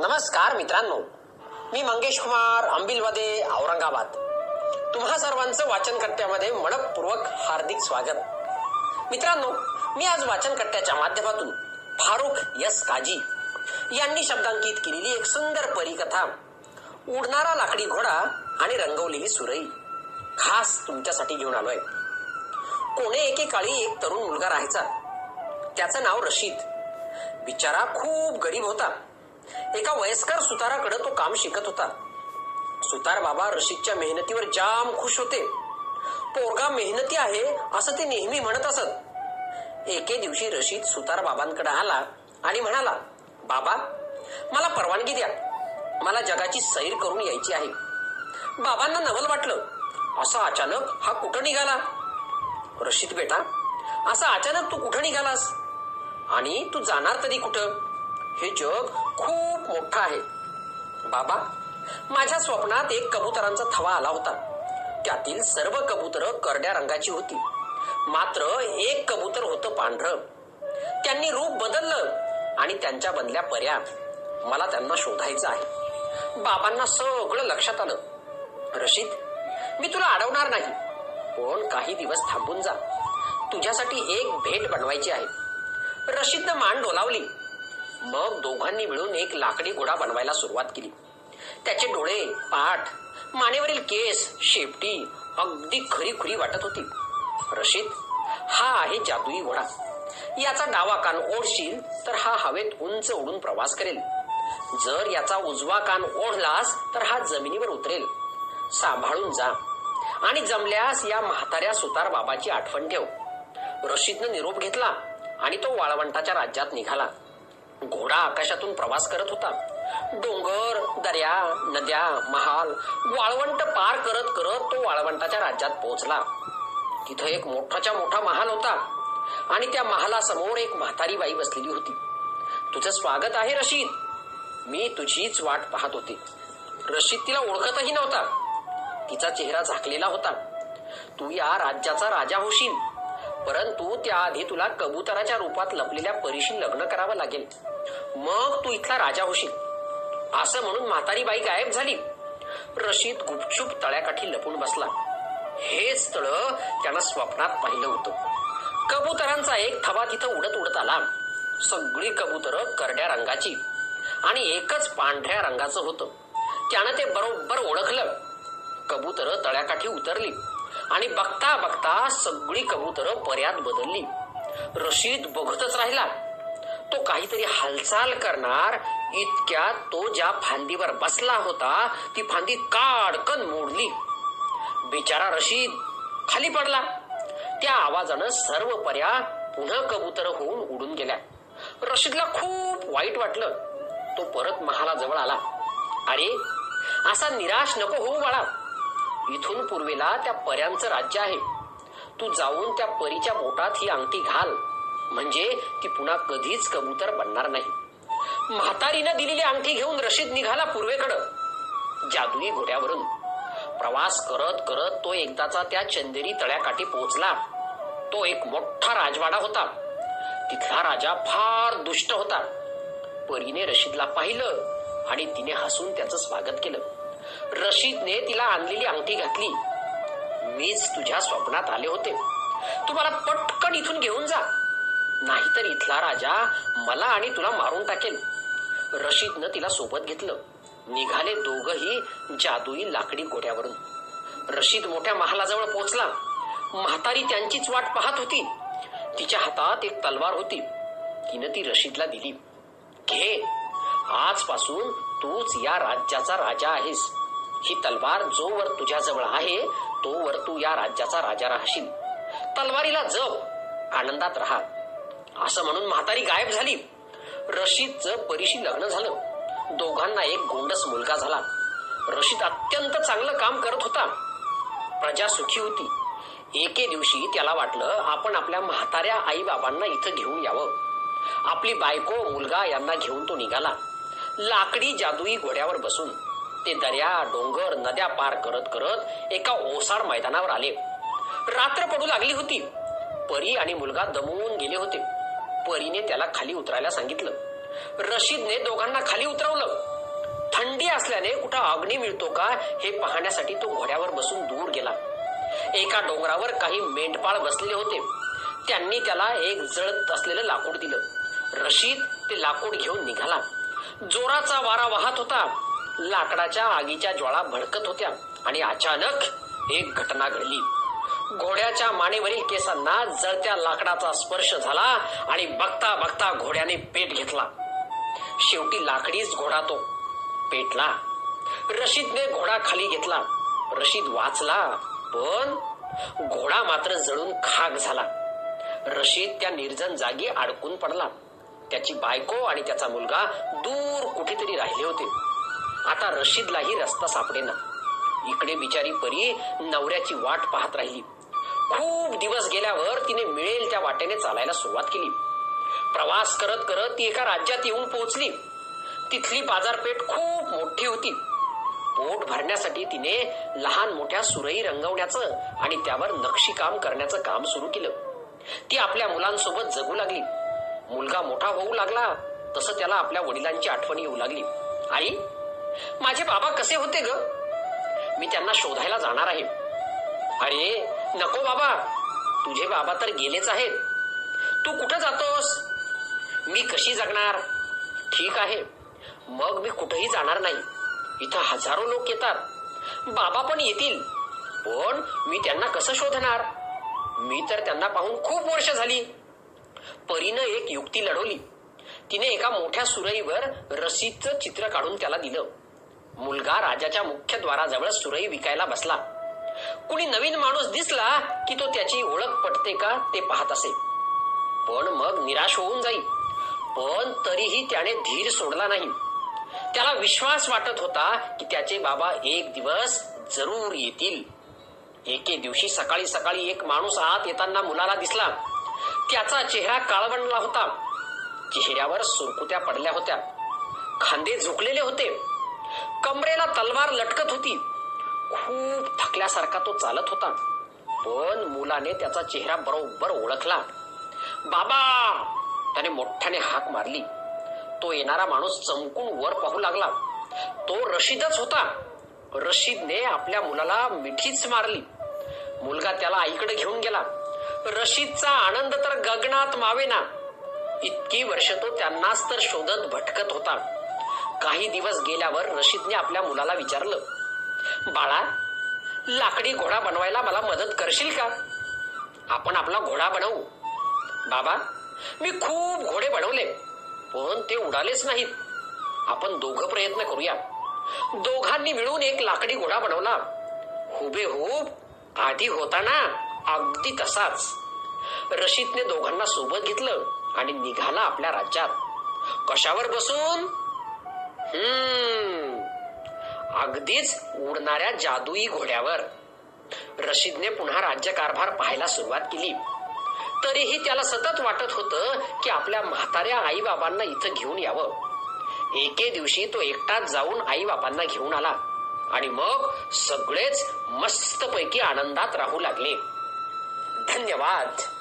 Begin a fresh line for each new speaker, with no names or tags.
नमस्कार मित्रांनो. मी मंगेश कुमार अंबिलवादे औरंगाबाद. तुम्हा सर्वांचं वाचनकट्ट्यामध्ये मनपूर्वक हार्दिक स्वागत. मित्रांनो मी आज वाचनकट्ट्याच्या माध्यमातून फारुख यस काजी यांनी शब्दांकित केलेली एक सुंदर परिकथा उडणारा लाकडी घोडा आणि रंगवलेली सुरई खास तुमच्यासाठी घेऊन आलोय. कोणे एकेकाळी एक तरुण मुलगा राहायचा. त्याचं नाव रशीद. बिचारा खूप गरीब होता. एका वयस्कर सुताराकडे तो काम शिकत होता. सुतार बाबा रशीदच्या मेहनतीवर जाम खुश होते. पोरगा मेहनती आहे असं ते नेहमी म्हणत असत. एके दिवशी रशीद सुतार बाबांकडे आला आणि म्हणाला बाबा मला परवानगी द्या. मला जगाची सैर करून यायची आहे. बाबांना नवल वाटलं. असं अचानक हा कुठं निघाला? रशीद बेटा असं अचानक तू कुठं निघालास? आणि तू जाणार तरी कुठं? हे जग खूप मोठं आहे. बाबा माझ्या स्वप्नात एक कबुतरांचा थवा आला होता. त्यातील सर्व कबुतर करड्या रंगाची होती. मात्र एक कबूतर होतं पांढरं. त्यांनी रूप बदललं आणि त्यांच्या बनल्या पर्या मला त्यांना शोधायचं आहे. बाबांना सगळं लक्षात आलं. रशीद मी तुला अडवणार नाही. पण काही दिवस थांबून जा. तुझ्यासाठी एक भेट बनवायची आहे. रशीदनं मान डोलावली. मग दोघांनी मिळून एक लाकडी घोडा बनवायला सुरुवात केली. त्याचे डोळे पाठ मानेवरील केस शेपटी अगदी खरी खुरी वाटत होती. रशीद हा आहे जादुई घोडा. याचा डावा कान ओढशील तर हा हवेत उंच उडून प्रवास करेल. जर याचा उजवा कान ओढलास तर हा जमिनीवर उतरेल. सांभाळून जा. आणि जमल्यास या म्हाताऱ्या सुतार बाबाची आठवण ठेव. रशीदनं निरोप घेतला आणि तो वाळवंटाच्या राज्यात निघाला. घोडा आकाशातून प्रवास करत होता. डोंगर दर्या नद्या महाल वाळवंट पार करत करत तो वाळवंटाच्या राज्यात पोहोचला. तिथं एक मोठाच्या मोठा महाल होता आणि त्या महालासमोर एक म्हातारी बाई बसलेली होती. तुझं स्वागत आहे रशीद. मी तुझीच वाट पाहत होते. रशीद तिला ओळखतही नव्हता. तिचा चेहरा झाकलेला होता. तू या राज्याचा राजा होशील. परंतु त्याआधी तुला कबुतराच्या रूपात लपलेल्या परीशी लग्न करावं लागेल. मग तू इथला राजा होशील. असं म्हणून म्हातारी बाई गायब झाली. रशीद गुपचूप तळ्याकाठी लपून बसला. हेच तळ त्यानं स्वप्नात पाहिलं होतं. कबुतरांचा एक थवा तिथं उडत उडत आला. सगळी कबुतर करड्या रंगाची आणि एकच पांढऱ्या रंगाचं होतं. त्यानं ते बरोबर ओळखलं. कबुतर तळ्याकाठी उतरली. आणि बघता बघता सगळी कबूतर पर्यात बदलली. रशीद बघतच राहिला. तो काहीतरी हालचाल करणार इतक्यात तो ज्या फांदीवर बसला होता ती फांदी काडकन मोडली. बिचारा रशीद खाली पडला. त्या आवाजानं सर्व पर्या पुन्हा कबूतर होऊन उडून गेल्या. रशीदला खूप वाईट वाटलं. तो परत महालाजवळ आला. अरे असा निराश नको होऊ बाळा. इथून पूर्वेला त्या पर्यांचं राज्य आहे. तू जाऊन त्या परीच्या बोटात ही अंगठी घाल. म्हणजे ती पुन्हा कधीच कबूतर बनणार नाही. म्हातारीनं दिलेली अंगठी घेऊन रशीद निघाला पूर्वेकडं. जादुई घोड्यावरून. प्रवास करत करत तो एकदाचा त्या चंदेरी तळ्याकाठी पोहोचला. तो एक मोठा राजवाडा होता. तिथला राजा फार दुष्ट होता. परीने रशीदला पाहिलं आणि तिने हसून त्याचं स्वागत केलं. रशीदने तिला आणलेली अंगठी घातली. मीच तुझ्या स्वप्नात आले होते. तुम्हाला पटकन इथून घेऊन जा. नाहीतर इथला राजा मला आणि तुला मारून टाकेल. रशीदनं तिला सोबत घेतलं. निघाले दोघही जादुई लाकडी घोड्यावरून. रशीद मोठ्या महालाजवळ पोहोचला. म्हातारी त्यांचीच वाट पाहत होती. तिच्या हातात एक तलवार होती. तिनं ती रशीदला दिली. घे. आजपासून तूच या राज्याचा राजा आहेस. ही तलवार जोवर तुझ्याजवळ आहे तोवर तू या राज्याचा राजा राहशील. तलवारीला जप आनंदात राहा. असं म्हणून म्हातारी गायब झाली. रशीदचं परीशी लग्न झालं. दोघांना एक गोंडस मुलगा झाला. रशीद अत्यंत चांगलं काम करत होता. प्रजा सुखी होती. एके दिवशी त्याला वाटलं आपण आपल्या म्हाताऱ्या आई बाबांना इथं घेऊन यावं. आपली बायको मुलगा यांना घेऊन तो निघाला. लाकडी जादुई घोड्यावर बसून. ते दर्या डोंगर नद्या पार करत करत एका ओसाड मैदानावर आले. रात्र पडू लागली होती. परी आणि मुलगा दमवून गेले होते. परीने त्याला खाली उतरायला सांगितलं. रशीदने दोघांना खाली उतरवलं. थंडी असल्याने कुठं अग्नी मिळतो का हे पाहण्यासाठी तो घोड्यावर बसून दूर गेला. एका डोंगरावर काही मेंढपाळ बसलेले होते. त्यांनी त्याला एक जळत असलेलं लाकूड दिलं. रशीद ते लाकूड घेऊन निघाला. जोराचा वारा वाहत होता. लाकडाच्या आगीच्या ज्वाळा भडकत होत्या आणि अचानक एक घटना घडली. घोड्याच्या मानेवरील केसांना जळत्या लाकडाचा स्पर्श झाला आणि बघता बघता घोड्याने पेट घेतला. शेवटी लाकडीच घोडा तो पेटला. रशीदने घोडा खाली घेतला. रशीद वाचला पण घोडा मात्र जळून खाक झाला. रशीद त्या निर्जन जागी अडकून पडला. त्याची बायको आणि त्याचा मुलगा दूर कुठेतरी राहिले होते. आता रशीदलाही रस्ता सापडेना. इकडे बिचारी परी नवऱ्याची वाट पाहत राहिली. खूप दिवस गेल्यावर तिने मिळेल त्या वाटेने चालायला सुरुवात केली. प्रवास करत करत ती एका राज्यात येऊन पोहोचली. तिथली बाजारपेठ खूप मोठी होती. पोट भरण्यासाठी तिने लहान मोठ्या सुरई रंगवण्याचं आणि त्यावर नक्षीकाम करण्याचं काम सुरू केलं. ती आपल्या मुलांसोबत जगू लागली. मुलगा मोठा होऊ लागला तसं त्याला आपल्या वडिलांची आठवण येऊ लागली. आई माझे बाबा कसे होते ग? मी त्यांना शोधायला जाणार आहे. अरे नको बाबा. तुझे बाबा तर गेलेच आहेत. तू कुठं जातोस? मी कशी जगणार? ठीक आहे. मग मी कुठेही जाणार नाही. इथं हजारो लोक येतात. बाबा पण येतील. पण मी त्यांना कसं शोधणार? मी तर त्यांना पाहून खूप वर्ष झाली. परीनं एक युक्ती लढवली. तिने एका मोठ्या सुरईवर रसीदचं चित्र काढून त्याला दिलं. मुलगा राजाच्या मुख्य द्वाराजवळ सुरई विकायला बसला. कुणी नवीन माणूस दिसला की तो त्याची ओळख पटते का ते पाहत असे. पण मग निराश होऊन जाई. पण तरीही त्याने धीर सोडला नाही. त्याला विश्वास वाटत होता की त्याचे बाबा एक दिवस जरूर येतील. एके दिवशी सकाळी सकाळी एक माणूस आत येताना मुलाला दिसला. त्याचा चेहरा काळवंडला होता. चेहऱ्यावर सुरकुत्या पडल्या होत्या. खांदे झुकलेले होते. कमरेला तलवार लटकत होती. खूप थकल्यासारखा तो चालत होता. पण मुलाने त्याचा चेहरा बरोबर ओळखला. बाबा! त्याने मोठ्याने हाक मारली. तो येणारा माणूस चमकून वर पाहू लागला. तो रशीदच होता. रशीदने आपल्या मुलाला मिठीच मारली. मुलगा त्याला आईकडे घेऊन गेला. रशीदचा आनंद तर गगनात मावेना. इतकी वर्ष तो त्यांनाच तर शोधत भटकत होता. काही दिवस गेल्यावर रशीदने आपल्या मुलाला विचारलं बाळा लाकडी घोडा बनवायला मला मदत करशील का? आपण आपला घोडा बनवू. बाबा मी खूप घोडे बनवले पण ते उडालेच नाहीत. आपण दोघं प्रयत्न करूया. दोघांनी मिळून एक लाकडी घोडा बनवला. हुबेहूब आधी होता ना अगदी तसाच. रशीदने दोघांना सोबत घेतलं आणि निघाला आपल्या राज्यात. कशावर बसून? हम्म. अगदीच उडणाऱ्या जादुई घोड्यावर. रशीदने पुन्हा राज्यकारभार पाहायला सुरुवात केली. तरीही त्याला सतत वाटत होतं की आपल्या म्हाताऱ्या आई बाबांना इथं घेऊन यावं. एके दिवशी तो एकटाच जाऊन आई बाबांना घेऊन आला आणि मग सगळेच मस्तपैकी आनंदात राहू लागले. धन्यवाद.